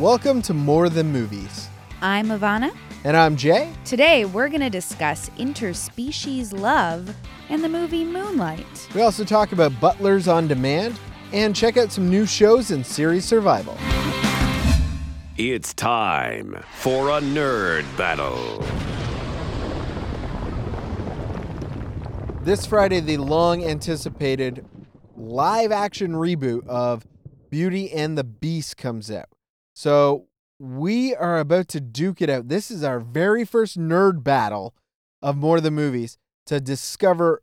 Welcome to More Than Movies. I'm Ivana. And I'm Jay. Today, we're going to discuss interspecies love and the movie Moonlight. We also talk about Butlers on Demand and check out some new shows in series survival. It's time for a nerd battle. This Friday, the long anticipated live action reboot of Beauty and the Beast comes out. So we are about to duke it out. This is our very first nerd battle of More Than the Movies to discover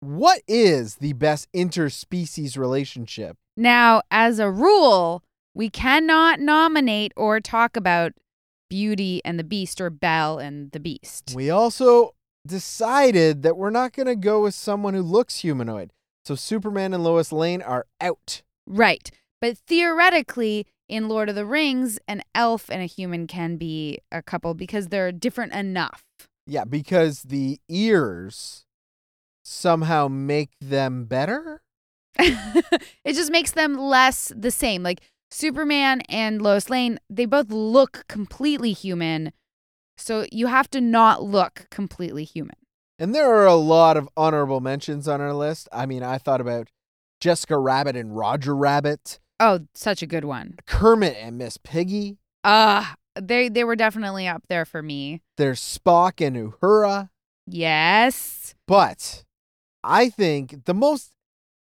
what is the best interspecies relationship. Now, as a rule, we cannot nominate or talk about Beauty and the Beast or Belle and the Beast. We also decided that we're not going to go with someone who looks humanoid. So Superman and Lois Lane are out. Right. But theoretically, in Lord of the Rings, an elf and a human can be a couple because they're different enough. Yeah, because the ears somehow make them better. it just makes them less the same. Like Superman and Lois Lane, they both look completely human. So you have to not look completely human. And there are a lot of honorable mentions on our list. I mean, I thought about Jessica Rabbit and Roger Rabbit. Oh, such a good one. Kermit and Miss Piggy. Uh, they they were definitely up there for me. There's Spock and Uhura. Yes. But I think the most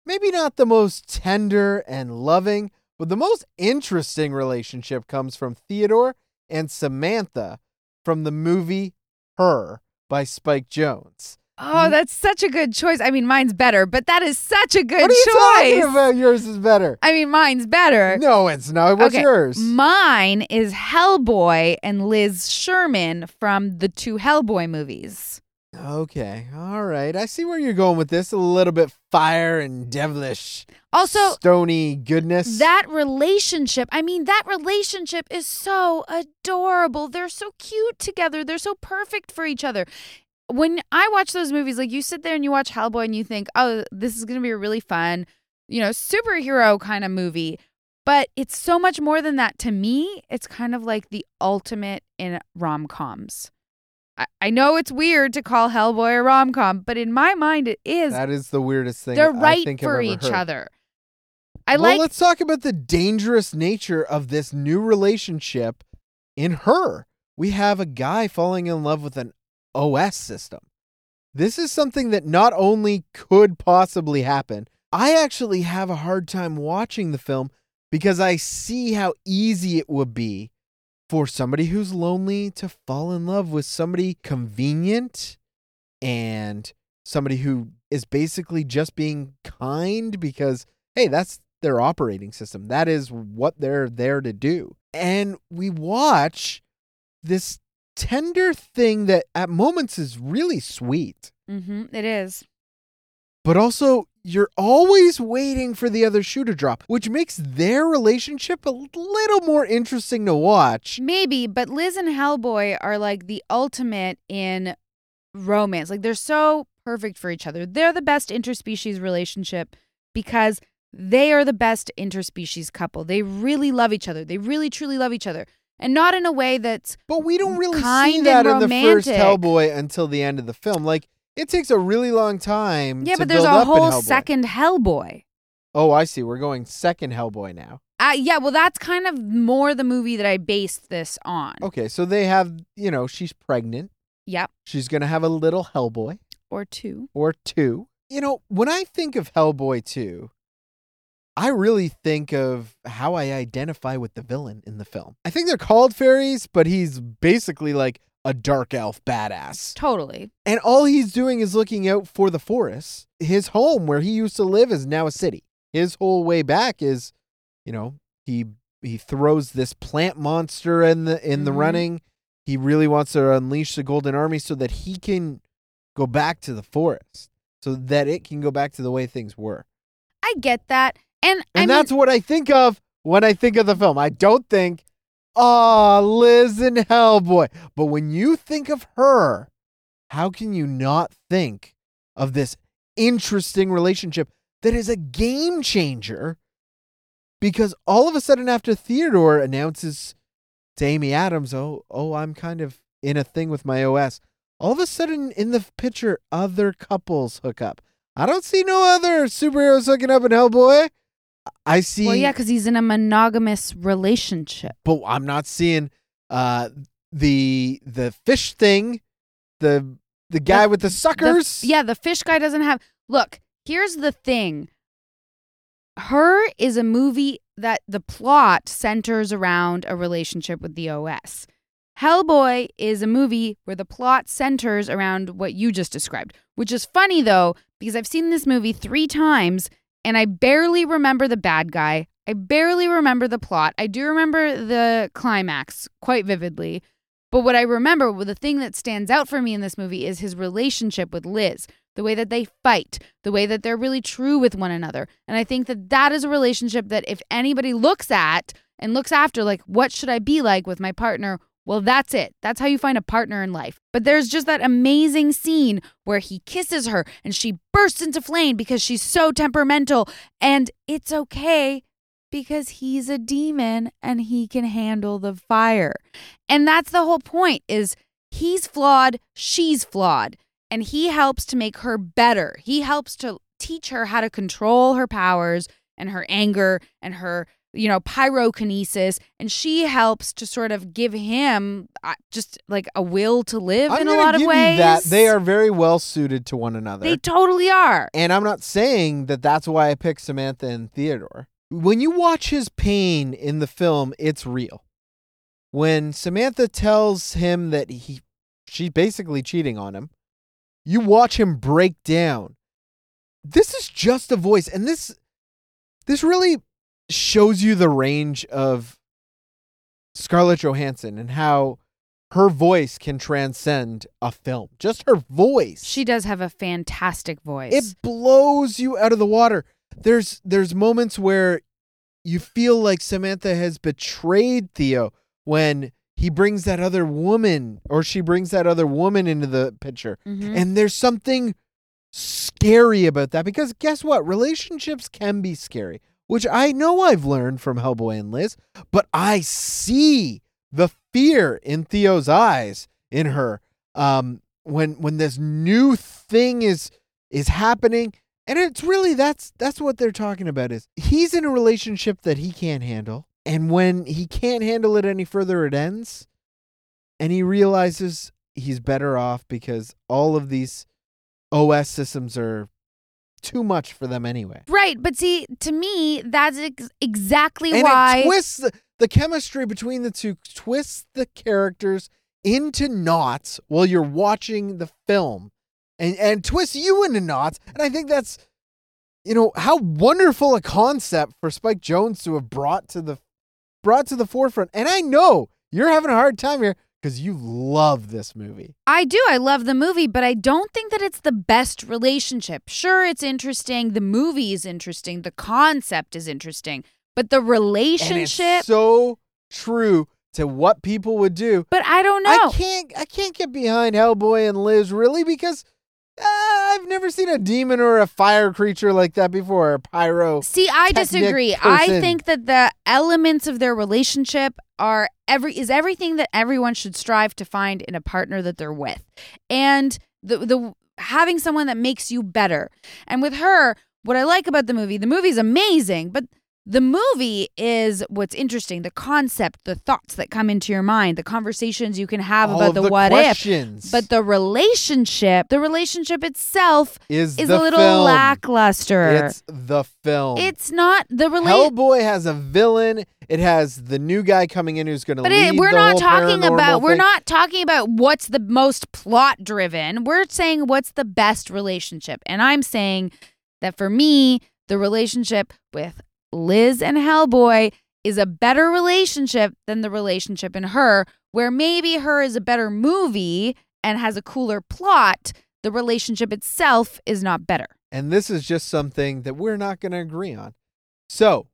maybe not the most tender and loving, but the most interesting relationship comes from Theodore and Samantha from the movie Her by Spike Jonze. Oh, mm. that's such a good choice. I mean, mine's better, but that is such a good what are you choice. talking about? Yours is better. I mean, mine's better. No, it's not. What's Okay, yours? Mine is Hellboy and Liz Sherman from the two Hellboy movies. Okay, all right. I see where you're going with this. A little bit fire and devilish, Also, stony goodness. that relationship, I mean, that relationship is so adorable. They're so cute together. They're so perfect for each other. When I watch those movies, like you sit there and you watch Hellboy and you think, oh, this is going to be a really fun, you know, superhero kind of movie. But it's so much more than that. To me, it's kind of like the ultimate in rom coms. I, I know it's weird to call Hellboy a rom com, but in my mind, it is. that is the weirdest thing. They're right for each heard. other. I well, like let's talk about the dangerous nature of this new relationship in her. We have a guy falling in love with an OS system. This is something that not only could possibly happen, I actually have a hard time watching the film because I see how easy it would be for somebody who's lonely to fall in love with somebody convenient and somebody who is basically just being kind because hey, that's their operating system. That is what they're there to do. And we watch this tender thing that at moments is really sweet, Mm-hmm, it is. but also you're always waiting for the other shoe to drop, which makes their relationship a little more interesting to watch. Maybe, but Liz and Hellboy are like the ultimate in romance. Like they're so perfect for each other. They're the best interspecies relationship because they are the best interspecies couple. They really love each other. They really truly love each other. And not in a way that's But we don't really see that in the first. Hellboy until the end of the film. Like it takes a really long time. Yeah, to but there's a whole Hellboy. second Hellboy. Oh, I see. We're going second Hellboy now. Uh, yeah, well, that's kind of more the movie that I based this on. Okay, so they have, you know, she's pregnant. Yep. She's going to have a little Hellboy Or two. or two. You know, when I think of Hellboy 2, I really think of how I identify with the villain in the film. I think they're called fairies, but he's basically like a dark elf badass. Totally. And all he's doing is looking out for the forest. His home where he used to live is now a city. His whole way back is, you know, he he throws this plant monster in the in the Mhm. running. He really wants to unleash the golden army so that he can go back to the forest. So that it can go back to the way things were. I get that. And, I And mean, that's what I think of when I think of the film. I don't think, oh, Liz and Hellboy. But when you think of her, how can you not think of this interesting relationship that is a game changer because all of a sudden after Theodore announces to Amy Adams, "Oh, oh, I'm kind of in a thing with my OS." All of a sudden in the picture other couples hook up. I don't see no other superheroes hooking up in Hellboy. I see Well, yeah, because he's in a monogamous relationship. but I'm not seeing uh the the fish thing, the the guy with the The- suckers. yeah, the fish guy doesn't have. Look, here's the thing. Her is a movie that the plot centers around a relationship with the OS. Hellboy is a movie where the plot centers around what you just described, which is funny though, because I've seen this movie three times and I barely remember the bad guy. I barely remember the plot. I do remember the climax quite vividly. But what I remember, well, the thing that stands out for me in this movie is his relationship with Liz, the way that they fight, the way that they're really true with one another. And I think that that is a relationship that if anybody looks at and looks after, like, what should I be like with my partner? Well, that's it. That's how you find a partner in life. But there's just that amazing scene where he kisses her and she bursts into flame because she's so temperamental. And it's okay because he's a demon and he can handle the fire. And that's the whole point is he's flawed, she's flawed, and he helps to make her better. He helps to teach her how to control her powers and her anger and her you know pyrokinesis and she helps to sort of give him uh, just like a will to live I'm in a lot of ways You that they are very well suited to one another. they totally are and I'm not saying that that's why I picked Samantha and Theodore. When you watch his pain in the film, it's real. When Samantha tells him that he she's basically cheating on him, you watch him break down. This is just a voice and this this really shows you the range of Scarlett Johansson and how her voice can transcend a film. Just her voice. she does have a fantastic voice it blows you out of the water. There's there's moments where you feel like Samantha has betrayed Theo when he brings that other woman or she brings that other woman into the picture. Mhm. And there's something scary about that because guess what? Relationships can be scary, which I know I've learned from Hellboy and Liz, but I see the fear in Theo's eyes in her um when when this new thing is is happening. And it's really that's that's what they're talking about is he's in a relationship that he can't handle. And when he can't handle it any further it ends. And he realizes he's better off because all of these OS systems are too much for them anyway. Right, but see, to me, that's ex- exactly And why. it twists the, the chemistry between the two, twists the characters into knots while you're watching the film, and and twists you into knots. And I think that's, you know, how wonderful a concept for Spike Jonze to have brought to the brought to the forefront. And I know you're having a hard time here because you love this movie. I do. I love the movie, but I don't think that it's the best relationship. Sure, it's interesting. The movie is interesting. The concept is interesting. But the And relationship, it's so true to what people would do. but I don't know. I can't I can't get behind Hellboy and Liz really because uh, I've never seen a demon or a fire creature like that before. A pyro. See, I disagree. I think that the elements of their relationship are every is everything that everyone should strive to find in a partner that they're with. And the the having someone that makes you better. And with her, what I like about the movie, the movie's amazing, but the movie is what's interesting, the concept, the thoughts that come into your mind, the conversations you can have all about the, the what questions. if. But the relationship, the relationship itself is is a little film. lackluster. It's the film. It's not the relationship. Hellboy has a villain. It has the new guy coming in who's going to But lead it, we're the not talking about we're not talking about what's the most plot driven. We're saying what's the best relationship. And I'm saying that for me, the relationship with Liz and Hellboy is a better relationship than the relationship in her, where maybe her is a better movie and has a cooler plot. The relationship itself is not better. And this is just something that we're not going to agree on. So,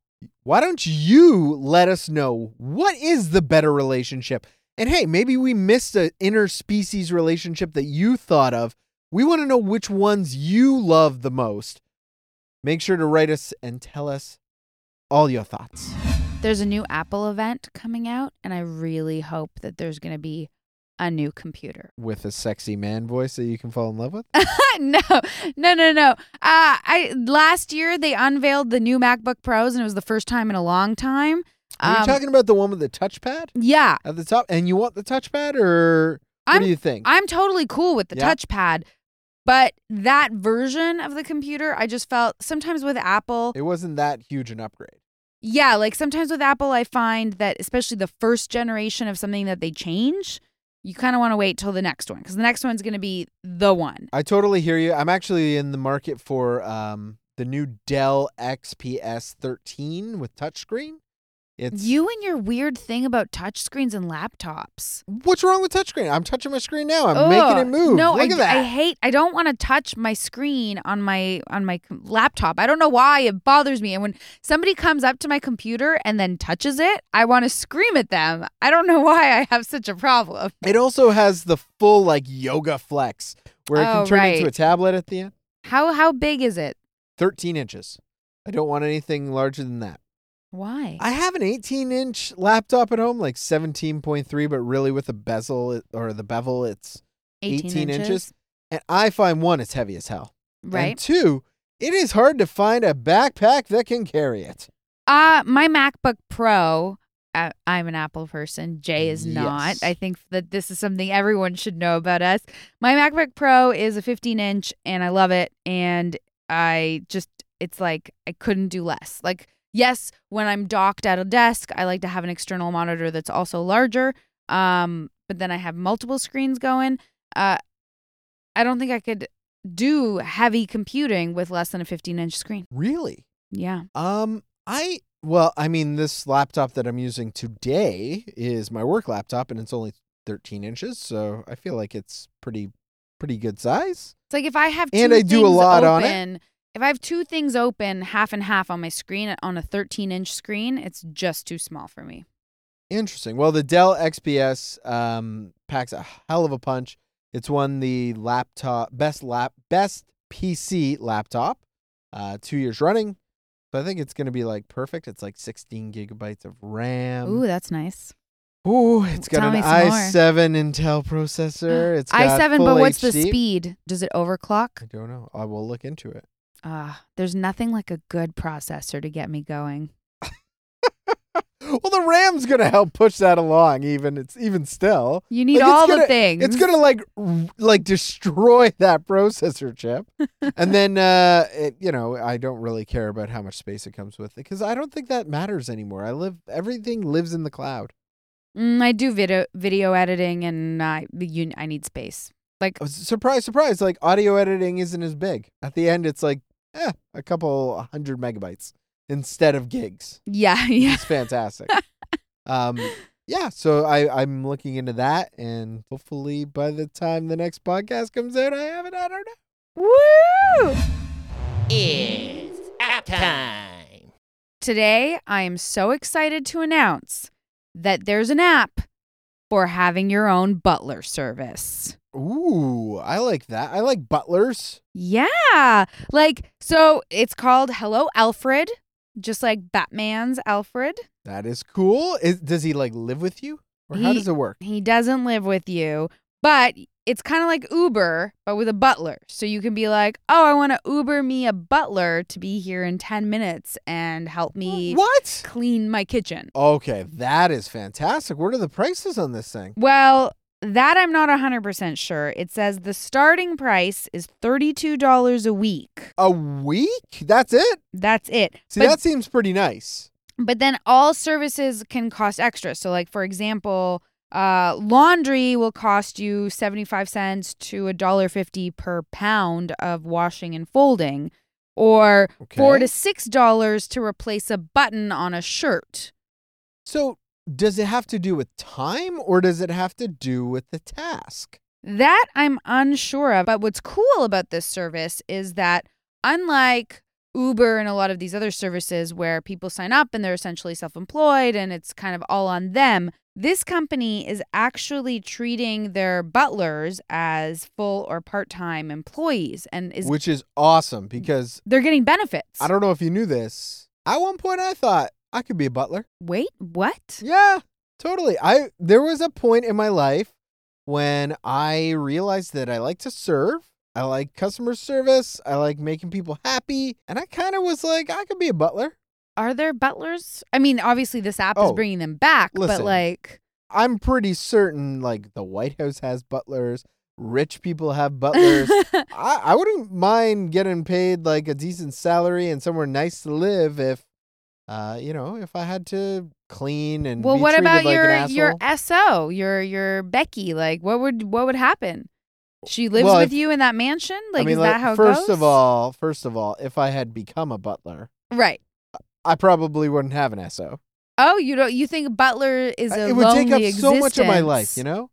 why don't you let us know what is the better relationship? And hey, maybe we missed an interspecies relationship that you thought of. We want to know which ones you love the most. Make sure to write us and tell us all your thoughts. There's a new Apple event coming out, and I really hope that there's going to be a new computer. With a sexy man voice that you can fall in love with? no, no, no, no. Uh, I last year they unveiled the new MacBook Pros, and it was the first time in a long time. Are you Um, talking about the one with the touchpad yeah, at the top? And you want the touchpad, or what I'm do you think? I'm totally cool with the Yeah. touchpad, but that version of the computer, I just felt sometimes with Apple, it wasn't that huge an upgrade. yeah, like sometimes with Apple, I find that especially the first generation of something that they change, you kind of want to wait till the next one because the next one's going to be the one. I totally hear you. I'm actually in the market for um, the new Dell XPS 13 with touchscreen. It's You and your weird thing about touchscreens and laptops. What's wrong with touchscreen? I'm touching my screen now. I'm making it move. No, Look I, at that. I hate. I don't want to touch my screen on my on my laptop. I don't know why it bothers me. And when somebody comes up to my computer and then touches it, I want to scream at them. I don't know why I have such a problem. It also has the full like yoga flex where it can Oh, turn into a tablet at the end. How how big is it? 13 inches. I don't want anything larger than that. Why? I have an 18 inch laptop at home, like 17.3, but really with the bezel or the bevel, it's 18 inches. And I find one, it's heavy as hell. Right. And two, it is hard to find a backpack that can carry it. Uh my MacBook Pro. Uh, I'm an Apple person. Jay is not. Yes. I think that this is something everyone should know about us. My MacBook Pro is a 15 inch, and I love it. And I just, it's like I couldn't do less. Like, yes, when I'm docked at a desk, I like to have an external monitor that's also larger. Um, but then I have multiple screens going. Uh, I don't think I could do heavy computing with less than a 15 inch screen. Really? Yeah. Um, I well, I mean, this laptop that I'm using today is my work laptop, and it's only 13 inches, so I feel like it's pretty pretty good size. It's like if I have two And I do a lot on it. If I have two things open half and half on my screen on a 13 inch screen, it's just too small for me. Interesting. Well, the Dell XPS um, packs a hell of a punch. It's won the laptop best lap best PC laptop, uh, two years running. So I think it's going to be like perfect. It's like 16 gigabytes of RAM. Ooh, that's nice. Ooh, it's got Tell an me some more. i7 Intel processor. It's got i7, full but what's the speed? Does it overclock? I don't know. I will look into it. Ah, there's nothing like a good processor to get me going. Well, the RAM's going to help push that along. Even it's even still. You need Like, all gonna- the things. It's gonna like like destroy that processor chip, and then uh, it, you know I don't really care about how much space it comes with because I don't think that matters anymore. I live everything lives in the cloud. Mm, I do video video editing, and I you, I need space. Like Oh, Surprise, surprise! Like audio editing isn't as big. At the end, it's like eh, a couple hundred megabytes instead of gigs. yeah, yeah. It's fantastic. um, yeah. So I I'm looking into that, and hopefully by the time the next podcast comes out, I have it. I don't know. Woo! It's app time. Today, I am so excited to announce that there's an app for having your own butler service. Ooh, I like that. I like butlers. Yeah. Like, so it's called Hello Alfred, just like Batman's Alfred. That is cool. Is, does he like live with you, or how He- does it work? He doesn't live with you, but it's kind of like Uber, but with a butler. So you can be like, oh, I want to Uber me a butler to be here in 10 minutes and help me What? clean my kitchen. Okay, that is fantastic. What are the prices on this thing? Well, that I'm not 100% sure. It says the starting price is $32 a week. A week? That's it? That's it. See, But- that seems pretty nice. But then all services can cost extra. So, like for example, uh, laundry will cost you seventy five cents to a dollar fifty per pound of washing and folding, or Okay. four to six dollars to replace a button on a shirt. So, does it have to do with time, or does it have to do with the task? That I'm unsure of. But what's cool about this service is that unlike Uber and a lot of these other services where people sign up and they're essentially self employed and it's kind of all on them, this company is actually treating their butlers as full or part time employees and is Which is awesome because they're getting benefits. I don't know if you knew this. At one point, I thought I could be a butler. Wait, what? Yeah, totally. I there was a point in my life when I realized that I like to serve. I like customer service. I like making people happy, and I kind of was like, I could be a butler. Are there butlers? I mean, obviously this app is Oh, bringing them back, but like, I'm pretty certain like the White House has butlers. Rich people have butlers. I, I wouldn't mind getting paid like a decent salary and somewhere nice to live if, uh, you know, if I had to clean and well, what about like your your. SO, your your Becky? Like, what would what would happen? She lives Well, with if- you in that mansion. Like, I mean, is like, that how it first goes? of all, first of all, if I had become a butler, right? I probably wouldn't have an SO. Oh, you don't? You think butler is a it would take up lonely so much of my life, you know.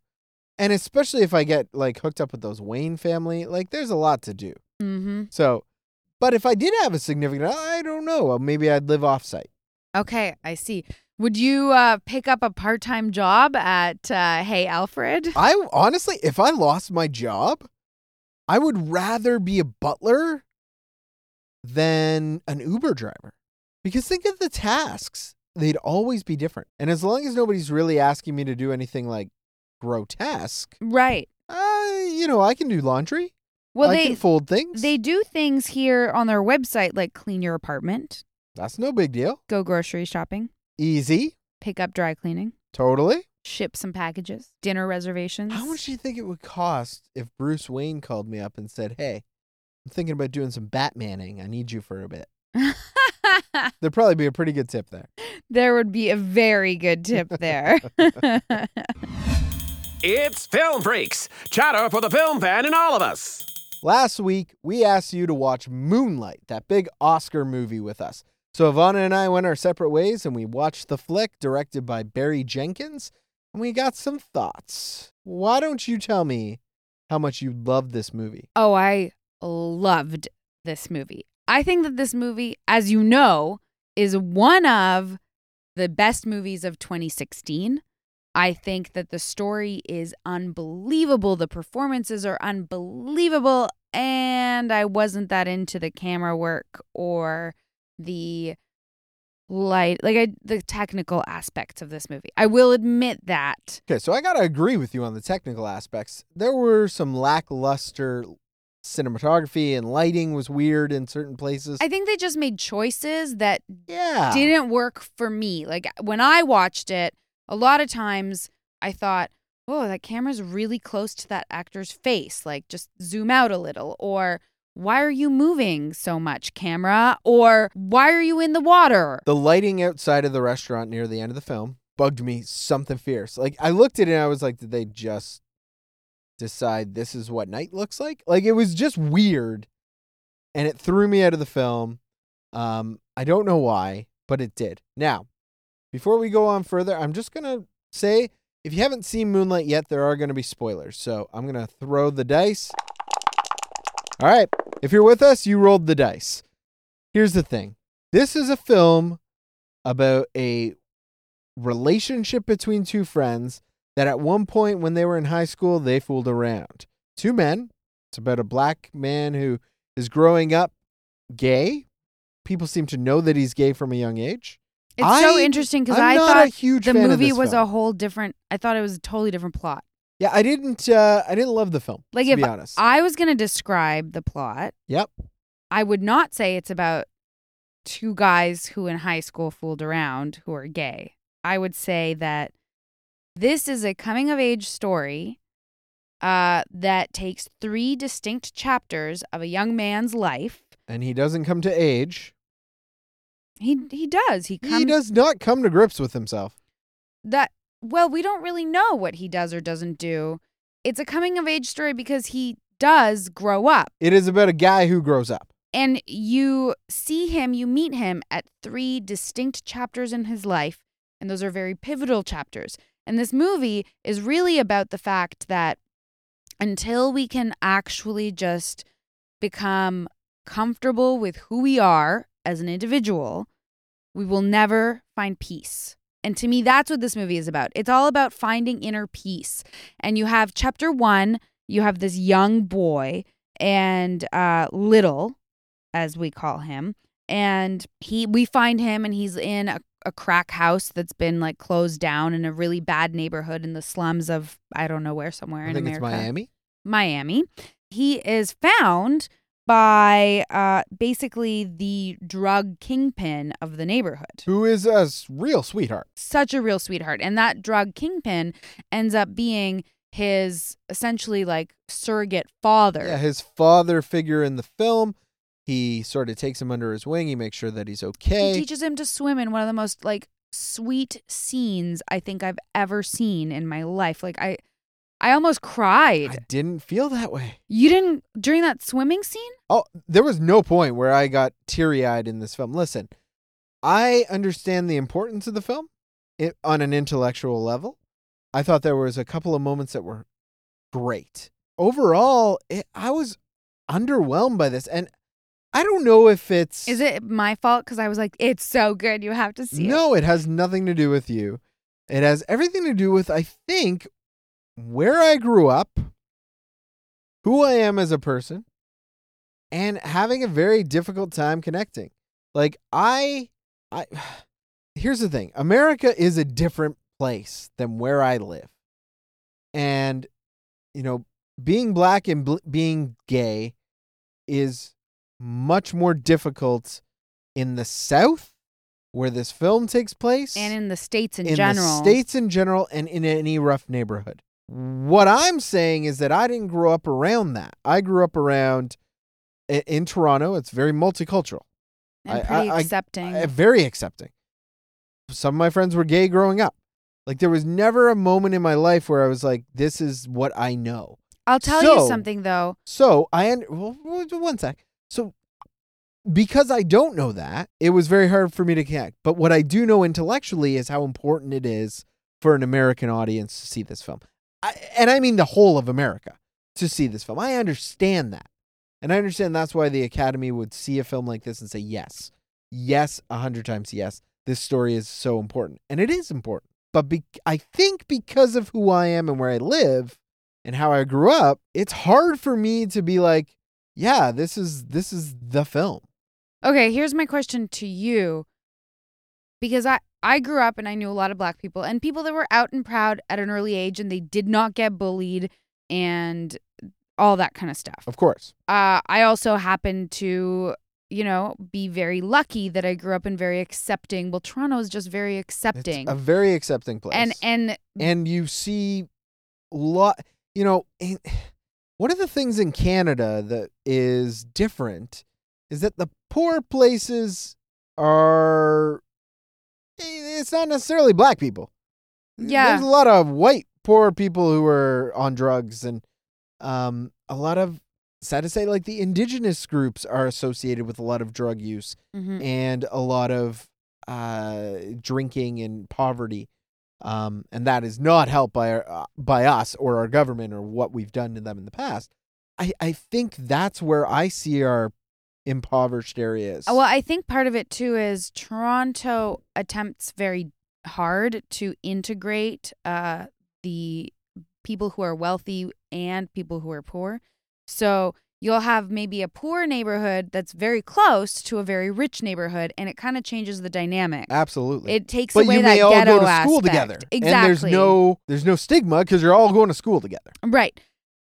And especially if I get like hooked up with those Wayne family, like there's a lot to do. Mm-hmm. So, but if I did have a significant, I don't know. Maybe I'd live offsite. Okay, I see. Would you uh, pick up a part time job at uh, Hey Alfred? I honestly, if I lost my job, I would rather be a butler than an Uber driver. Because think of the tasks. They'd always be different. And as long as nobody's really asking me to do anything like grotesque, Right. uh, you know, I can do laundry. Well, I they can fold things. they do things here on their website like clean your apartment, That's no big deal. go grocery shopping, Easy. pick up dry cleaning, Totally. ship some packages, dinner reservations. How much do you think it would cost if Bruce Wayne called me up and said, "Hey, I'm thinking about doing some Batmaning. I need you for a bit." There'd probably be a pretty good tip there. there would be a very good tip there. It's Film Freaks, chatter for the film fan in all of us. Last week, we asked you to watch Moonlight, that big Oscar movie with us. So Ivana and I went our separate ways and we watched the flick directed by Barry Jenkins and we got some thoughts. Why don't you tell me how much you loved this movie? oh, I loved this movie. I think that this movie, as you know, is one of the best movies of 2016. I think that the story is unbelievable. The performances are unbelievable. And I wasn't that into the camera work or the light, like I, the technical aspects of this movie. I will admit that. Okay, so I got to agree with you on the technical aspects. There were some lackluster cinematography and lighting was weird in certain places. I think they just made choices that yeah. didn't work for me. Like when I watched it, a lot of times I thought, oh, that camera's really close to that actor's face. Like just zoom out a little. Or why are you moving so much, camera? Or why are you in the water? The lighting outside of the restaurant near the end of the film bugged me something fierce. Like I looked at it and I was like, did they just decide this is what night looks like? Like it was just weird and it threw me out of the film. Um I don't know why, but it did. Now, before we go on further, I'm just going to say if you haven't seen Moonlight yet, there are going to be spoilers. So, I'm going to throw the dice. All right. If you're with us, you rolled the dice. Here's the thing. This is a film about a relationship between two friends that at one point when they were in high school, they fooled around. Two men. It's about a black man who is growing up gay. People seem to know that he's gay from a young age. It's so interesting because a thought the movie was film. a whole different. I thought it was a totally different plot. Yeah, I didn't. Uh, I didn't love the film. Like to if be honest. I was going to describe the plot, yep. I would not say it's about two guys who in high school fooled around who are gay. I would say that this is a coming of age story uh, that takes three distinct chapters of a young man's life. And he doesn't come to age. He he does. He comes he does not come to grips with himself. that well, we don't really know what he does or doesn't do. It's a coming of age story because he does grow up. It is about a guy who grows up. and you see him, you meet him at three distinct chapters in his life, and those are very pivotal chapters. And this movie is really about the fact that until we can actually just become comfortable with who we are as an individual, we will never find peace. And to me, that's what this movie is about. It's all about finding inner peace. And you have chapter one, you have this young boy and uh, Little, as we call him, and he we find him and he's in a, a crack house that's been like closed down in a really bad neighborhood in the slums of I don't know where somewhere I in think America. it's Miami. Miami. He is found by uh, basically the drug kingpin of the neighborhood. Who is a real sweetheart. Such a real sweetheart. And that drug kingpin ends up being his essentially like surrogate father. Yeah, his father figure in the film. He sort of takes him under his wing. He makes sure that he's okay. He teaches him to swim in one of the most like sweet scenes I think I've ever seen in my life. Like I I almost cried. I didn't feel that way. you didn't during that swimming scene? Oh, there was no point where I got teary eyed in this film. Listen, I understand the importance of the film it, on an intellectual level. I thought there was a couple of moments that were great. Overall, it, I was underwhelmed by this, and I don't know if it's Is it my fault cuz I was like it's so good you have to see it. No, it has nothing to do with you. It has everything to do with, I think, where I grew up, who I am as a person, and having a very difficult time connecting. Like I I here's the thing. America is a different place than where I live. And you know, being black and bl- being gay is much more difficult in the south where this film takes place and in the states in, in general. the states in general and in any rough neighborhood. What I'm saying is that I didn't grow up around that. I grew up around in Toronto. It's very multicultural, and I- pretty I- I- accepting. uh, very accepting. Some of my friends were gay growing up. Like there was never a moment in my life where I was like, "This is what I know." I'll tell So- you something though. So I well, one sec. So because I don't know that, it was very hard for me to connect. But what I do know intellectually is how important it is for an American audience to see this film, I, and I mean the whole of America to see this film. I understand that, and I understand that's why the Academy would see a film like this and say yes, yes, a hundred times yes. This story is so important, and it is important. But be- I think because of who I am and where I live, and how I grew up, it's hard for me to be like, yeah, this is this is the film. Okay, here's my question to you. Because I I grew up and I knew a lot of black people and people that were out and proud at an early age and they did not get bullied and all that kind of stuff. Of course. Uh I also happened to, you know, be very lucky that I grew up in very accepting. Well, Toronto is just very accepting. It's a very accepting place. and and and you see lot you know in, one of the things in canada that is different is that the poor places are eh, it's not necessarily black people Yeah. there's a lot of white poor people who are on drugs and um a lot of sad to say like the indigenous groups are associated with a lot of drug use Mhm. and a lot of uh, drinking and poverty. Um, and that is not helped by our, uh, by us or our government or what we've done to them in the past. I, I think that's where I see our impoverished areas. Well, I think part of it too is Toronto attempts very hard to integrate uh, the people who are wealthy and people who are poor. So you'll have maybe a poor neighborhood that's very close to a very rich neighborhood, and it kind of changes the dynamic. Absolutely. It takes but away you that all ghetto go to school aspect. together, Exactly. and there's no there's no stigma because you're all going to school together. right.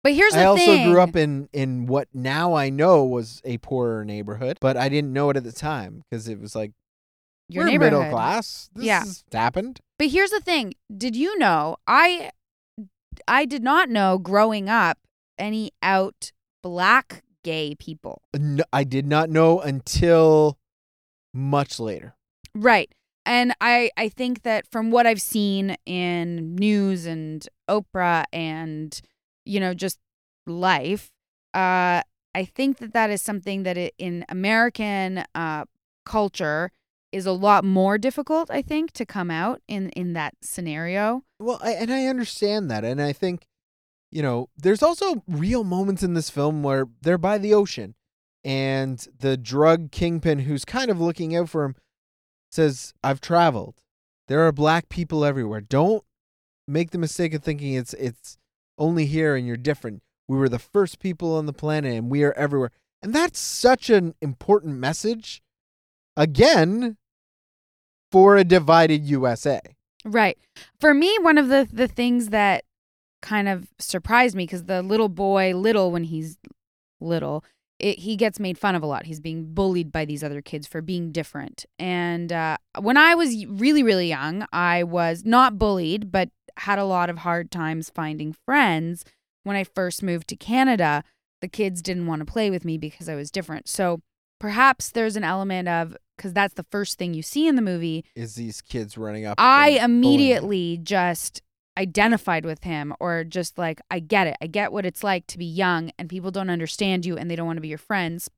But here's the thing. I also grew up in in what now I know was a poorer neighborhood, but I didn't know it at the time because it was like your we're neighborhood. middle class. This Yeah. has happened. But here's the thing. Did you know I I did not know growing up any out black gay people. No, I did not know until much later. Right. And I I think that from what I've seen in news and Oprah and you know just life, uh I think that that is something that it, in American uh culture is a lot more difficult I think to come out in in that scenario. Well, I, and I understand that, and I think, you know, there's also real moments in this film where they're by the ocean, and the drug kingpin, who's kind of looking out for him, says, "I've traveled. There are black people everywhere. Don't make the mistake of thinking it's it's only here and you're different. We were the first people on the planet, and we are everywhere." And that's such an important message again for a divided USA. Right. For me, one of the the things that kind of surprised me because the little boy, little when he's little, it, he gets made fun of a lot. He's being bullied by these other kids for being different. And uh, when I was really, really young, I was not bullied, but had a lot of hard times finding friends. When I first moved to Canada, the kids didn't want to play with me because I was different. So perhaps there's an element of because that's the first thing you see in the movie. Is these kids running up? I bullying immediately just identified with him or just like I get it. I get what it's like to be young and people don't understand you and they don't want to be your friends.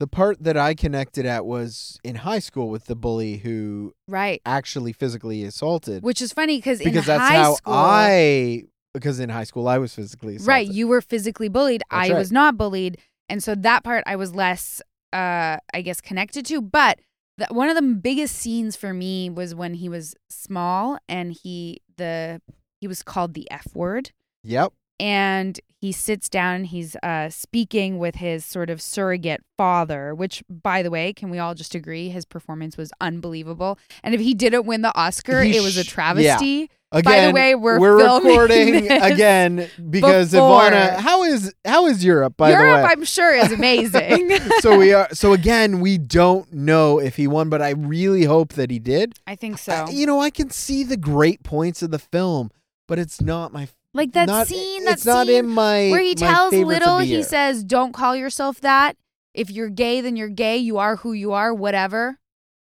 The part that I connected at was in high school with the bully who Right. actually physically assaulted. Which is funny because in because that's high how school I because in high school I was physically assaulted. Right, you were physically bullied. That's I right. was not bullied. And so that part I was less uh I guess connected to, but the, one of the biggest scenes for me was when he was small and he the he was called the F word Yep. and he sits down and he's uh, speaking with his sort of surrogate father which by the way can we all just agree his performance was unbelievable and if he didn't win the oscar He it was a travesty. yeah. Again, way, we're filming recording again because before. Ivana. How is how is Europe? By europe the way, i'm sure is amazing so we are. So again, we don't know if he won, but I really hope that he did. i think so Uh, you know, I can see the great points of the film, but it's not my. like that not, scene that It's not scene in my. where he my tells little he says don't call yourself that if you're gay then you're gay you are who you are whatever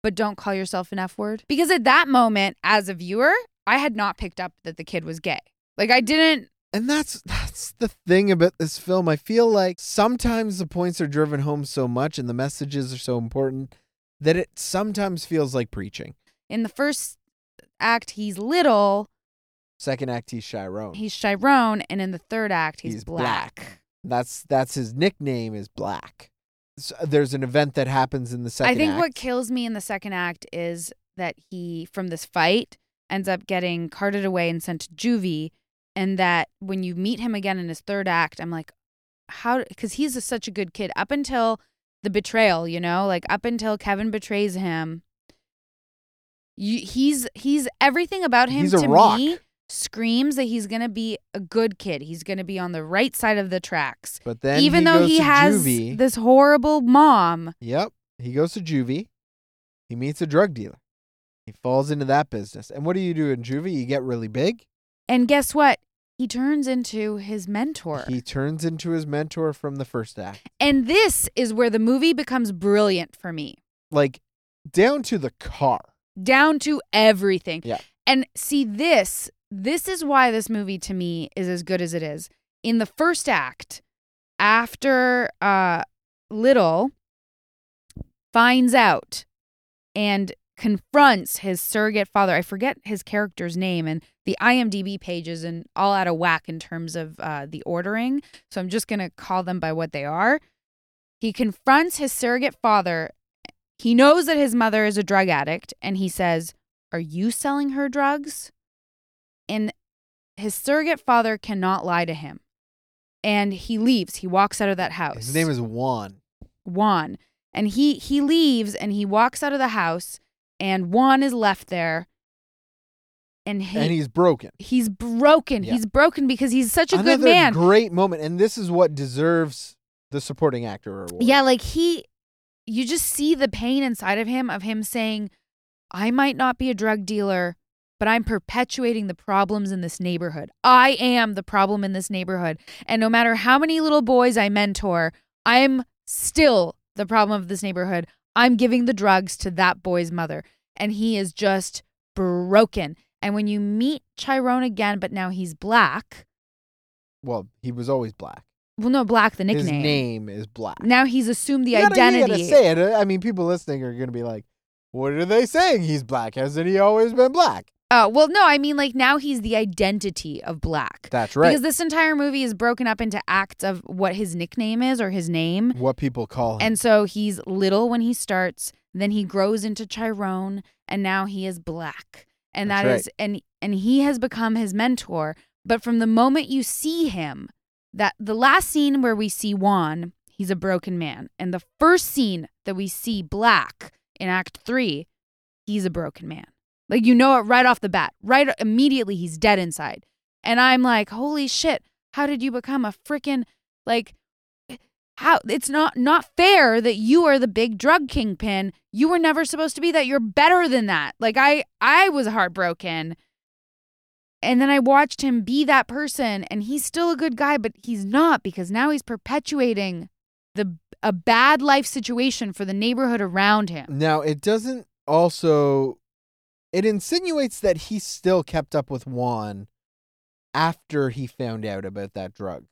but don't call yourself an f word because at that moment as a viewer i had not picked up that the kid was gay like i didn't And that's that's the thing about this film. I feel like sometimes the points are driven home so much and the messages are so important that it sometimes feels like preaching. in the first act he's little Second act, he's Chiron. he's Chiron and in the third act he's, He's black. black. That's that's his nickname is Black. So there's an event that happens in the second. i think what kills me in the second act is that he from this fight ends up getting carted away and sent to juvie and that when you meet him again in his third act i'm like how because he's a, such a good kid up until the betrayal you know like up until kevin betrays him you, he's he's everything about him He's a to rock. me screams that he's gonna be a good kid he's gonna be on the right side of the tracks But then even he though goes he to has juvie. this horrible mom Yep. He goes to juvie. He meets a drug dealer. He falls into that business. And what do you do in juvie? You get really big. and guess what he turns into his mentor He turns into his mentor from the first act. and this is where the movie becomes brilliant for me Like down to the car. down to everything. Yeah. And see this, this is why this movie to me is as good as it is. In the first act, after uh Little finds out and confronts his surrogate father. I forget his character's name and the IMDb pages and all out of whack in terms of uh, the ordering. So I'm just going to call them by what they are. He confronts his surrogate father. He knows that his mother is a drug addict and he says, Are you selling her drugs? And his surrogate father cannot lie to him. And he leaves. He walks out of that house. His name is Juan. Juan. And he he leaves and he walks out of the house and Juan is left there. And he, and he's broken. he's broken. Yeah. He's broken because he's such a Another good man. great moment. And this is what deserves the supporting actor award. Yeah, like he you just see the pain inside of him of him saying, I might not be a drug dealer, but I'm perpetuating the problems in this neighborhood. I am the problem in this neighborhood. And no matter how many little boys I mentor, I'm still the problem of this neighborhood. I'm giving the drugs to that boy's mother. And he is just broken. And when you meet Chiron again, but now he's black. Well, he was always black. Well, no, black the nickname. His name is Black. Now he's assumed the You gotta- identity. You gotta say it. I mean, people listening are gonna be like, "What are they saying? He's black? Hasn't he always been black?" Oh, well, no, I mean, like, now he's the identity of black. That's right. Because this entire movie is broken up into acts of what his nickname is or his name. what people call him. And so he's little when he starts, then he grows into Chiron, and now he is black. And That's that right. is and and he has become his mentor. But from the moment you see him, that the last scene where we see Juan, he's a broken man. And the first scene that we see Black in Act Three, he's a broken man. Like you know it right off the bat, right immediately he's dead inside. And I'm like, holy shit, how did you become a freaking like eh, how it's not not fair that you are the big drug kingpin. You were never supposed to be that. You're better than that. Like I I was heartbroken. And then I watched him be that person and he's still a good guy, but he's not because now he's perpetuating the a bad life situation for the neighborhood around him. Now it doesn't also it insinuates that he still kept up with Juan after he found out about that drug.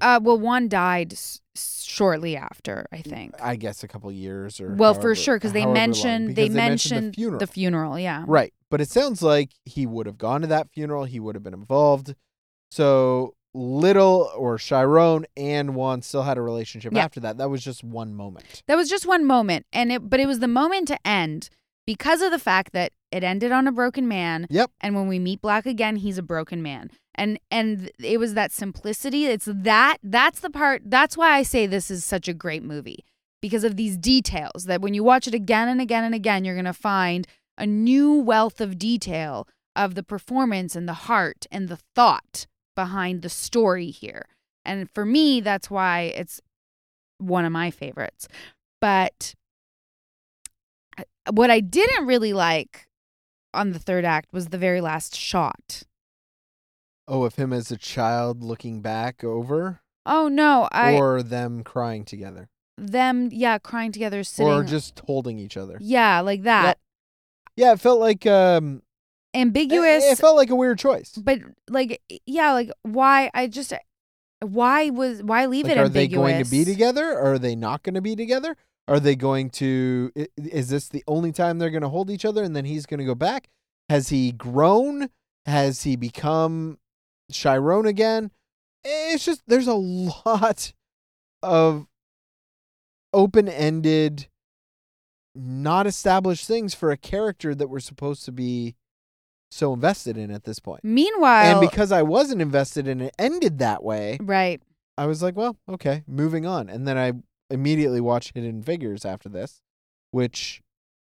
Uh, well, Juan died s- shortly after, I think. I guess a couple years or Well, for sure, because they mentioned because they, mentioned mentioned the funeral. the funeral. Yeah. Right. But it sounds like he would have gone to that funeral. He would have been involved. So Little or Chiron and Juan still had a relationship Yeah. after that. That was just one moment. That was just one moment, and it but it was the moment to end because of the fact that it ended on a broken man. Yep. And when we meet Black again, he's a broken man. And and it was that simplicity. It's that that's the part. That's why I say this is such a great movie because of these details that when you watch it again and again and again, you're gonna find a new wealth of detail of the performance and the heart and the thought behind the story here. And for me, that's why it's one of my favorites. But uh, what I didn't really like on the third act was the very last shot. Oh, of him as a child looking back over Oh no, I or them crying together them yeah crying together sitting or just holding each other. yeah like that Yeah, it felt like um ambiguous it felt like a weird choice. but like yeah like why I just why was why leave Like, it are they ambiguous going to be together? Or are they not going to be together? Are they going to? Is this the only time they're going to hold each other, and then he's going to go back? Has he grown? Has he become Chiron again? It's just there's a lot of open-ended, not established things for a character that we're supposed to be so invested in at this point. meanwhile and because I wasn't invested in it, ended that way. right I was like, well, okay, moving on. And then I immediately watched Hidden Figures after this, which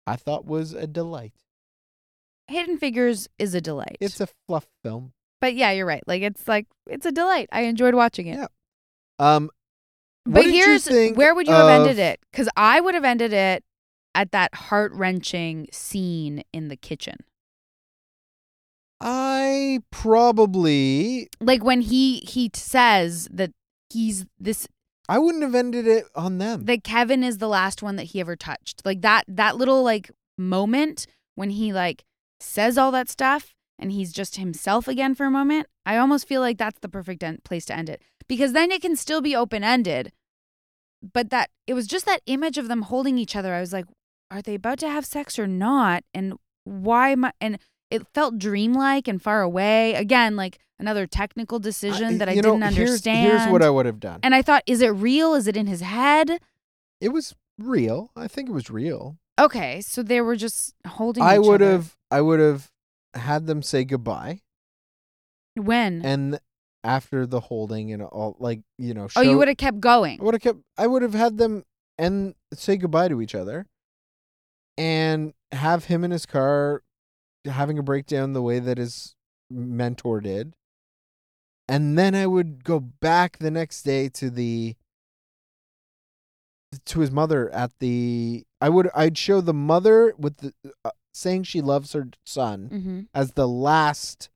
I thought was a delight. hidden figures is a delight It's a fluff film. but yeah you're right like it's like it's a delight I enjoyed watching it Yeah. Um, But here's where would you have ended it? Because I would have ended it at that heart wrenching scene in the kitchen, I probably like when he he says that he's this I wouldn't have ended it on them. that Kevin is the last one that he ever touched. Like that that little like moment when he like says all that stuff and he's just himself again for a moment. I almost feel like that's the perfect place to end it because then it can still be open ended. But that it was just that image of them holding each other. I was like, are they about to have sex or not? And why am I? And it felt dreamlike and far away. Again, like another technical decision that I know, didn't understand. Here's what I would have done. and I thought, is it real? Is it in his head? it was real. I think it was real. Okay, so they were just holding. I each would other. have I would have had them say goodbye when. and after the holding and all like, you know, oh, you would have kept going. I would have kept. I would have had them and say goodbye to each other, and have him in his car, having a breakdown the way that his mentor did, and then I would go back the next day to the to his mother at the. I would. I'd show the mother with the uh, saying she loves her son hmm as the last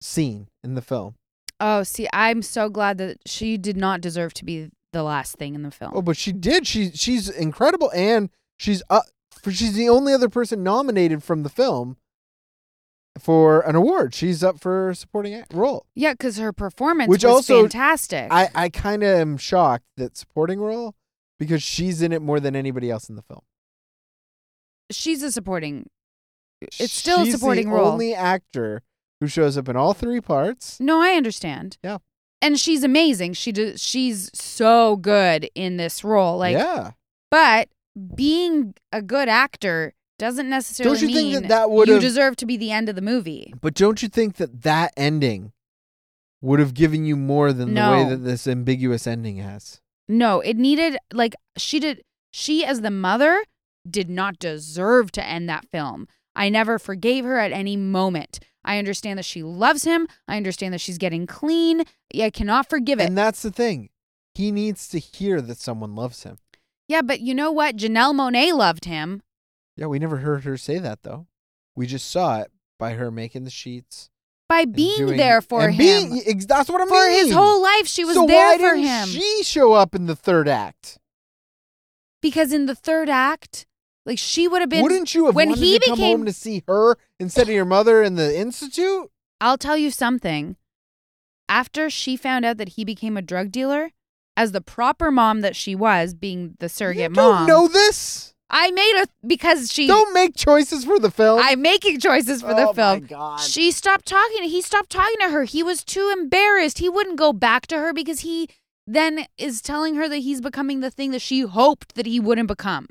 scene in the film. Oh, see, I'm so glad that she did not deserve to be the last thing in the film. Oh, but she did. She she's incredible, and she's uh, for, she's the only other person nominated from the film for an award. She's up for supporting role. yeah, because her performance Which was also- fantastic. I I kind of am shocked that supporting role because she's in it more than anybody else in the film. She's a supporting. It's still a She's supporting the role. Only actor who shows up in all three parts. No, I understand. Yeah. And she's amazing. She does. She's so good in this role. Like, yeah, but being a good actor doesn't necessarily Don't you think that that would you deserve to be the end of the movie. but don't you think that that ending would have given you more than the way that this ambiguous ending has? No, it needed like she did. She as the mother did not deserve to end that film. I never forgave her at any moment. I understand that she loves him. I understand that she's getting clean. I cannot forgive it. And that's the thing. He needs to hear that someone loves him. yeah, but you know what? Janelle Monáe loved him. Yeah, we never heard her say that though. We just saw it by her making the sheets. by being doing- there for him. being- that's what I for mean. his whole life, she was so there why for didn't him. She show up in the third act. because in the third act, like she would have been. Wouldn't you have when wanted he to come home to see her instead of your mother in the institute? I'll tell you something. After she found out that he became a drug dealer, as the proper mom that she was, being the surrogate you don't mom, know this. I made a because she. Don't make choices for the film. I'm making choices for the Oh, film. my God. She stopped talking. He stopped talking to her. He was too embarrassed. He wouldn't go back to her because he then is telling her that he's becoming the thing that she hoped that he wouldn't become.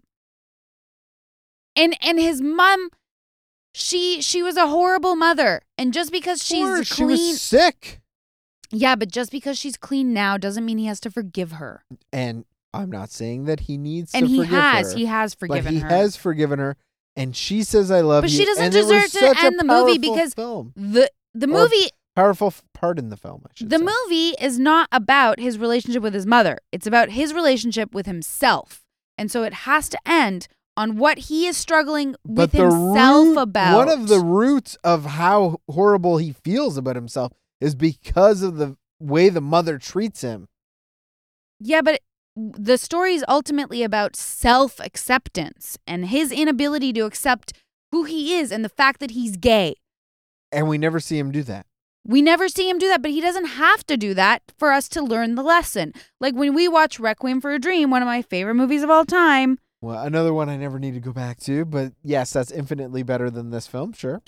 And and his mom, she she was a horrible mother. And just because she's Or she clean, was sick. yeah, but just because she's clean now doesn't mean he has to forgive her. And I'm not saying that he needs And to he forgive has, her, he has but forgiven he her. He has forgiven her, and she says, "I love But you." she doesn't and deserve to end the movie because film, the the movie powerful part in the film. I should the say. movie is not about his relationship with his mother. It's about his relationship with himself. And so it has to end on what he is struggling with but himself root- about. One of the roots of how horrible he feels about himself is because of the way the mother treats him. Yeah, but the story is ultimately about self acceptance and his inability to accept who he is and the fact that he's gay. And we never see him do that. We never see him do that, but he doesn't have to do that for us to learn the lesson. Like when we watch Requiem for a Dream, one of my favorite movies of all time, Well, another one I never need to go back to, but yes, that's infinitely better than this film, sure.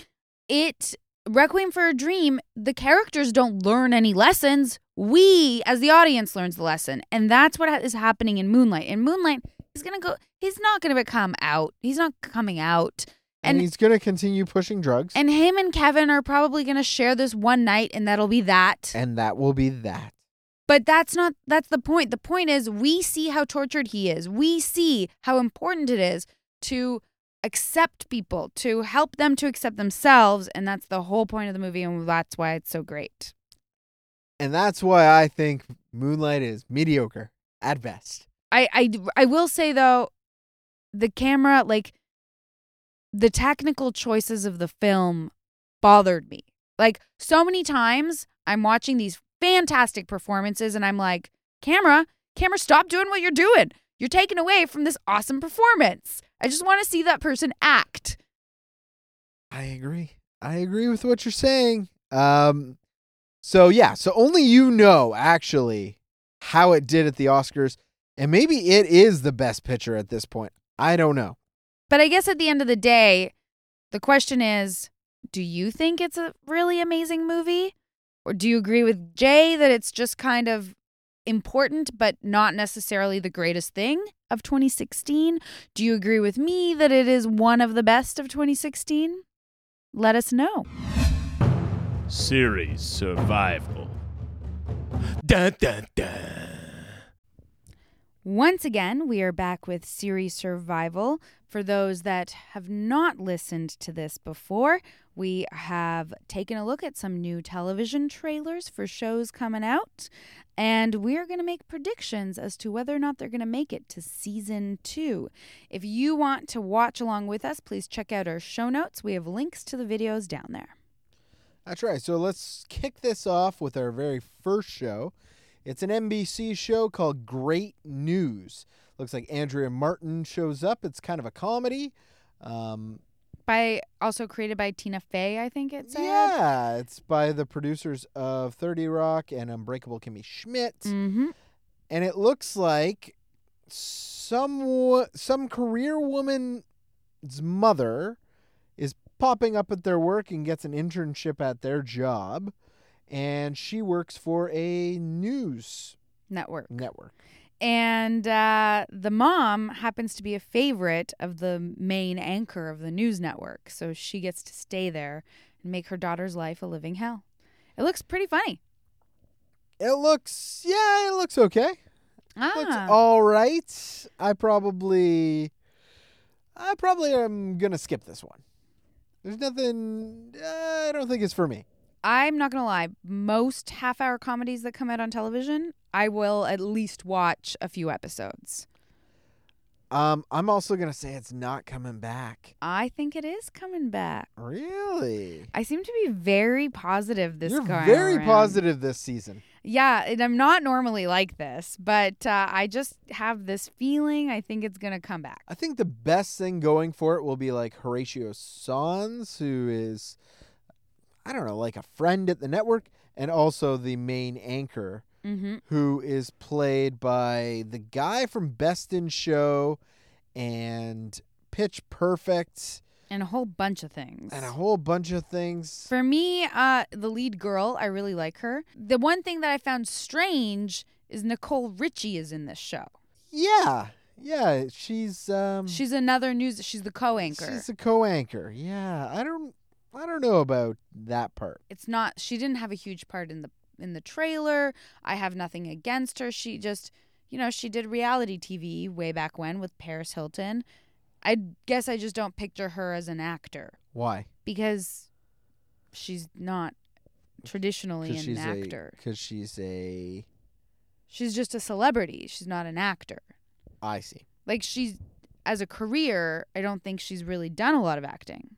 it Requiem for a Dream, the characters don't learn any lessons. We, as the audience, learns the lesson, and that's what is happening in Moonlight. In Moonlight, he's gonna go. He's not gonna become out. He's not coming out. And, And he's going to continue pushing drugs, and him and Kevin are probably gonna share this one night, and that'll be that. and that will be that. But that's not that's the point. The point is we see how tortured he is. We see how important it is to accept people, to help them to accept themselves, and that's the whole point of the movie and that's why it's so great. And that's why I think Moonlight is mediocre at best. I I I will say though the camera like the technical choices of the film bothered me. Like so many times I'm watching these fantastic performances and I'm like, "Camera, camera stop doing what you're doing. You're taking away from this awesome performance. I just want to see that person act." I agree. I agree with what you're saying. Um so yeah, so only you know actually how it did at the Oscars and maybe it is the best picture at this point. I don't know. But I guess at the end of the day, the question is, do you think it's a really amazing movie? Or do you agree with Jay that it's just kind of important but not necessarily the greatest thing of 2016? Do you agree with me that it is one of the best of 2016? Let us know. Series Survival. Dun, dun, dun. Once again, we are back with series survival. For those that have not listened to this before, we have taken a look at some new television trailers for shows coming out, and we're going to make predictions as to whether or not they're going to make it to season two. If you want to watch along with us, please check out our show notes. We have links to the videos down there. That's right. So let's kick this off with our very first show. It's an NBC show called Great News. Looks like Andrea Martin shows up. It's kind of a comedy. Um, By also created by Tina Fey, I think it said. yeah, it's by the producers of 30 Rock and Unbreakable Kimmy Schmidt. Mm-hmm. And it looks like some some career woman's mother popping up at their work and gets an internship at their job. And she works for a news Network. network. And uh, the mom happens to be a favorite of the main anchor of the news network. So she gets to stay there and make her daughter's life a living hell. It looks pretty funny. It looks, yeah, it looks okay. Ah. Looks all right. I probably, I probably am gonna skip this one. There's nothing. Uh, I don't think it's for me. I'm not gonna lie. Most half-hour comedies that come out on television, I will at least watch a few episodes. Um, I'm also gonna say it's not coming back. I think it is coming back. Really? I seem to be very positive this You're very around. positive this season. Yeah, and I'm not normally like this, but uh, I just have this feeling. I think it's gonna come back. I think the best thing going for it will be like Horatio Sanz, who is, I don't know, like a friend at the network, and also the main anchor, Mm-hmm. who is played by the guy from Best in Show and Pitch Perfect And a whole bunch of things. and a whole bunch of things. For me, uh, the lead girl, I really like her. The one thing that I found strange is Nicole Richie is in this show. Yeah, yeah, she's um, She's another news. She's the co-anchor. she's a co-anchor. Yeah, I don't, I don't know about that part. it's not. She didn't have a huge part in the in the trailer. I have nothing against her. She just, you know, she did reality TV way back when with Paris Hilton. I guess I just don't picture her as an actor Why? because she's not traditionally an she's actor. because she's a. She's just a celebrity. She's not an actor. I see. Like she's as a career, I don't think she's really done a lot of acting.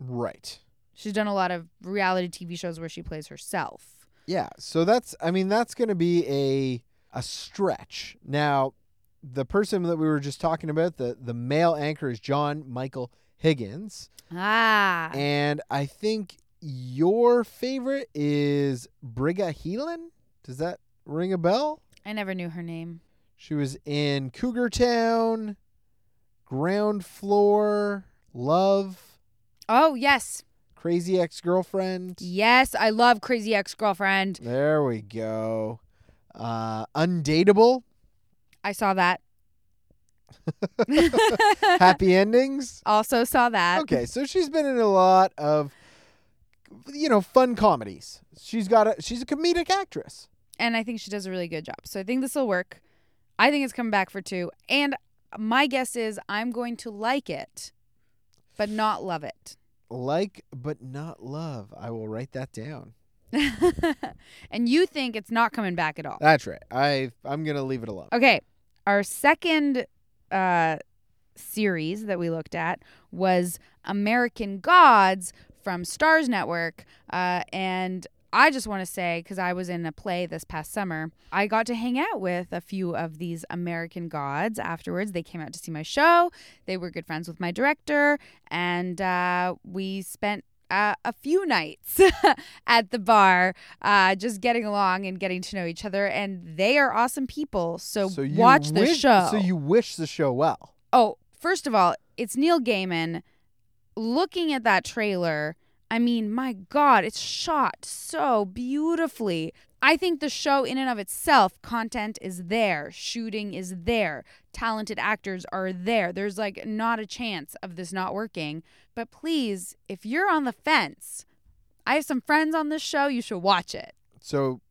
Right. She's done a lot of reality TV shows where she plays herself. Yeah. So that's. I mean, that's going to be a a stretch. Now, the person that we were just talking about, the the male anchor is John Michael Higgins, Ah. and I think your favorite is Briga Heelan. Does that ring a bell? I never knew her name. She was in Cougar Town, Ground Floor, Love, Oh, yes. Crazy Ex Girlfriend. Yes, I love Crazy Ex-Girlfriend. There we go. Uh, Undateable. I saw that. Happy Endings. Also saw that. Okay, so she's been in a lot of, you know, fun comedies. She's got a. She's a comedic actress. And I think she does a really good job. So I think this will work. I think it's coming back for two. And my guess is I'm going to like it, but not love it. Like but not love. I will write that down. and you think it's not coming back at all. That's right. I I'm gonna leave it alone. Okay. Our second uh, series that we looked at was American Gods from Starz Network. Uh, and I just want to say, because I was in a play this past summer, I got to hang out with a few of these American Gods afterwards. They came out to see my show. They were good friends with my director. And uh, we spent uh, a few nights at the bar, uh, just getting along and getting to know each other. And they are awesome people. So, So watch the show. So you wish the show well. oh, first of all, it's Neil Gaiman. Looking at that trailer, I mean, my God, it's shot so beautifully. I think the show, in and of itself, content is there, shooting is there, talented actors are there. There's like not a chance of this not working. But please, if you're on the fence, I have some friends on this show, you should watch it. So,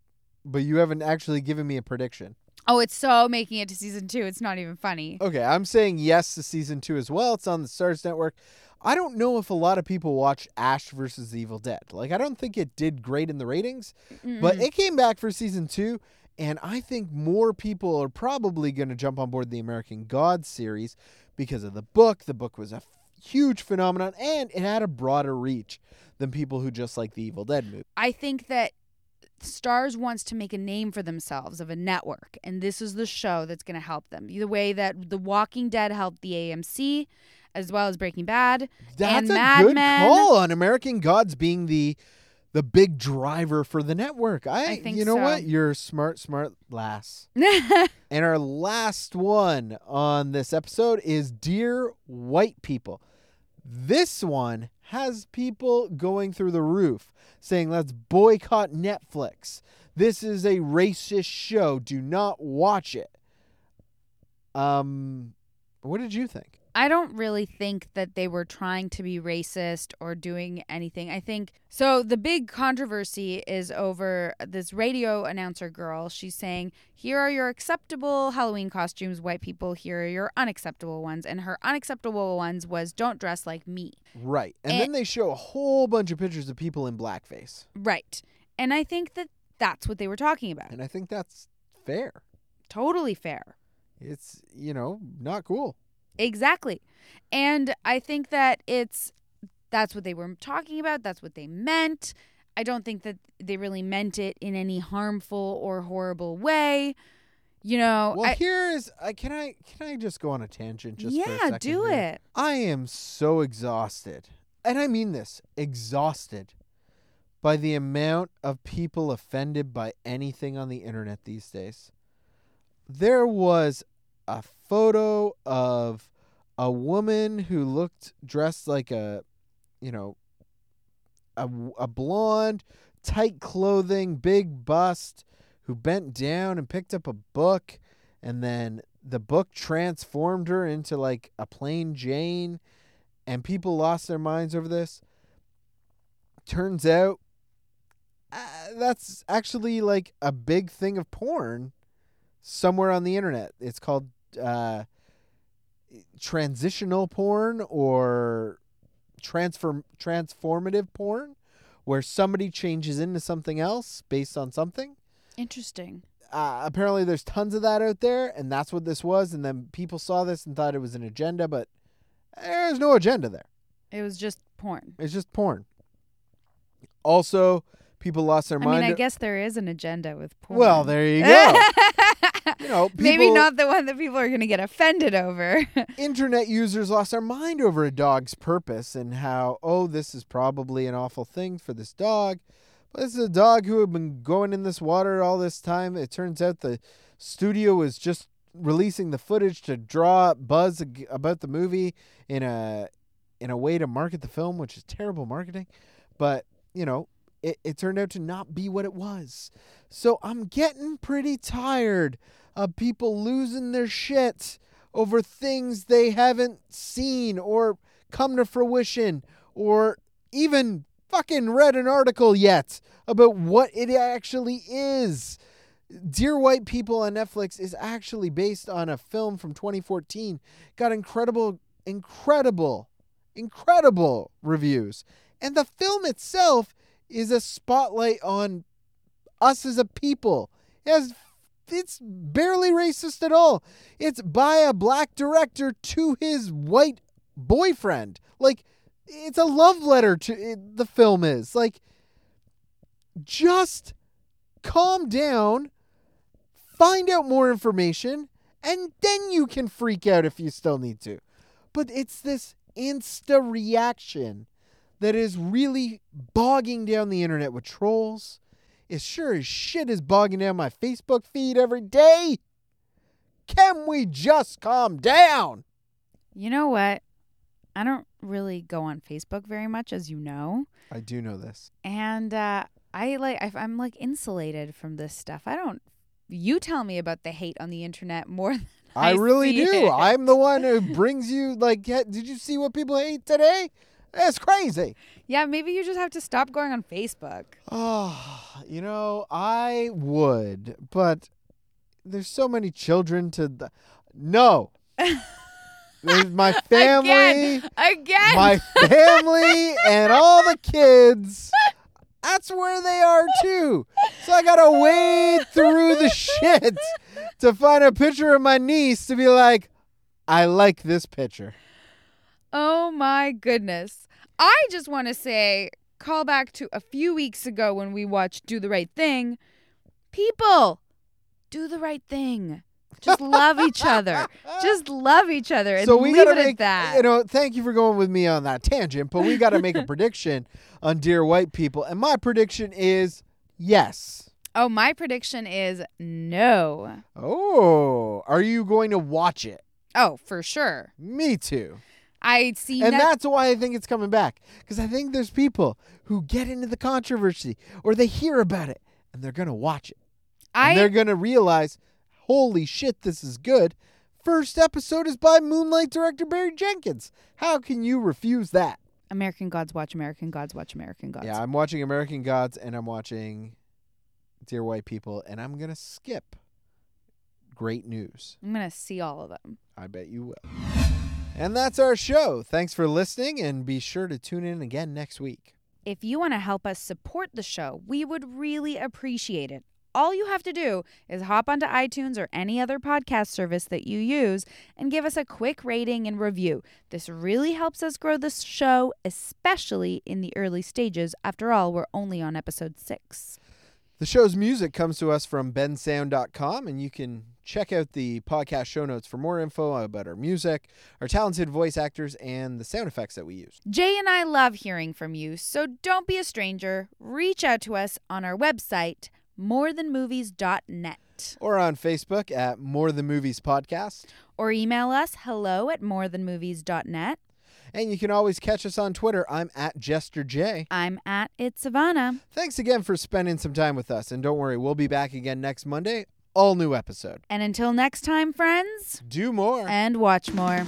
but you haven't actually given me a prediction. Oh, it's so making it to season two. It's not even funny. Okay, I'm saying yes to season two as well. It's on the Starz Network. I don't know if a lot of people watch Ash versus Evil Dead. Like, I don't think it did great in the ratings, but it came back for season two. And I think more people are probably going to jump on board the American Gods series because of the book. The book was a f- huge phenomenon and it had a broader reach than people who just like the Evil Dead movie. I think that Starz wants to make a name for themselves of a network, and this is the show that's going to help them. The way that The Walking Dead helped the AMC, as well as Breaking Bad. That's and a Mad good Men. call on American Gods being the the big driver for the network. I, I think you know so. what? You're smart, smart lass. and our last one on this episode is Dear White People. This one has people going through the roof saying, let's boycott Netflix. This is a racist show. Do not watch it. Um, what did you think? I don't really think that they were trying to be racist or doing anything. I think so. The big controversy is over this radio announcer girl. She's saying, Here are your acceptable Halloween costumes, white people. Here are your unacceptable ones. And her unacceptable ones was, Don't dress like me. Right. And And- then they show a whole bunch of pictures of people in blackface. Right. And I think that that's what they were talking about. And I think that's fair. Totally fair. It's, you know, not cool. Exactly. And I think that it's that's what they were talking about, that's what they meant. I don't think that they really meant it in any harmful or horrible way. You know, Well, I- here is I can I can I just go on a tangent just for a yeah, do here? it. I am so exhausted. And I mean this, exhausted by the amount of people offended by anything on the internet these days. There was a photo of a woman who looked dressed like a, you know, a, a blonde, tight clothing, big bust, who bent down and picked up a book, and then the book transformed her into like a plain Jane, and people lost their minds over this. Turns out uh, that's actually like a big thing of porn somewhere on the internet. It's called uh, transitional porn or transform transformative porn, where somebody changes into something else based on something. Interesting. Uh, apparently, there's tons of that out there, and that's what this was. And then people saw this and thought it was an agenda, but there's no agenda there. It was just porn. It's just porn. Also, people lost their I mind. mean, I guess there is an agenda with porn. well, there you go. you know, Maybe not the one that people are going to get offended over. internet users lost their mind over a dog's purpose and how, oh, this is probably an awful thing for this dog. But this is a dog who had been going in this water all this time. It turns out the studio was just releasing the footage to draw buzz about the movie in a in a way to market the film, which is terrible marketing. But, you know, it, it turned out to not be what it was. So I'm getting pretty tired of people losing their shit over things they haven't seen or come to fruition or even fucking read an article yet about what it actually is. Dear White People on Netflix is actually based on a film from 2014. Got incredible, incredible, incredible reviews. And the film itself is a spotlight on us as a people. It has it's barely racist at all. It's by a black director to his white boyfriend. Like it's a love letter to it, the film is. Like just calm down, find out more information, and then you can freak out if you still need to. But it's this insta reaction that is really bogging down the internet with trolls. It sure as shit is bogging down my Facebook feed every day. Can we just calm down? you know what? I don't really go on Facebook very much, as you know. I do know this. and uh, I like I'm like insulated from this stuff. I don't. You tell me about the hate on the internet more. Than I, I really do. it. I'm the one who brings you like. Did you see what people hate today? That's crazy. yeah, maybe you just have to stop going on Facebook. Oh, you know, I would, but there's so many children to. The, no, my family, Again, again. my family, and all the kids. That's where they are too. So I gotta wade through the shit to find a picture of my niece to be like, I like this picture. Oh my goodness. I just want to say, call back to a few weeks ago when we watched Do the Right Thing. People, do the right thing. Just love each other. Just love each other and so we leave gotta it make at that. you know. Thank you for going with me on that tangent, but we gotta make a prediction on Dear White People, and my prediction is yes. oh, my prediction is no. Oh, are you going to watch it? Oh, for sure. Me too. I see. And Net- that's why I think it's coming back. Because I think there's people who get into the controversy or they hear about it and they're going to watch it. And I they're going to realize, holy shit, this is good. first episode is by Moonlight director Barry Jenkins. How can you refuse that? American Gods watch American Gods watch American Gods. Yeah, I'm watching American Gods and I'm watching Dear White People, and I'm going to skip Great News. I'm gonna see all of them. I bet you will. And that's our show. Thanks for listening, and be sure to tune in again next week. If you want to help us support the show, we would really appreciate it. All you have to do is hop onto iTunes or any other podcast service that you use and give us a quick rating and review. This really helps us grow the show, especially in the early stages. After all, we're only on episode six. The show's music comes to us from bensound.com, and you can check out the podcast show notes for more info about our music, our talented voice actors, and the sound effects that we use. Jay and I love hearing from you, so don't be a stranger. Reach out to us on our website, morethanmovies.net, Or on Facebook at More Than Movies Podcast. or email us hello at morethanmovies.net. And you can always catch us on Twitter. I'm at Jester J. I'm at It's Savannah. Thanks again for spending some time with us. And don't worry, we'll be back again next Monday. All new episode. And until next time, friends, Do more. and watch more.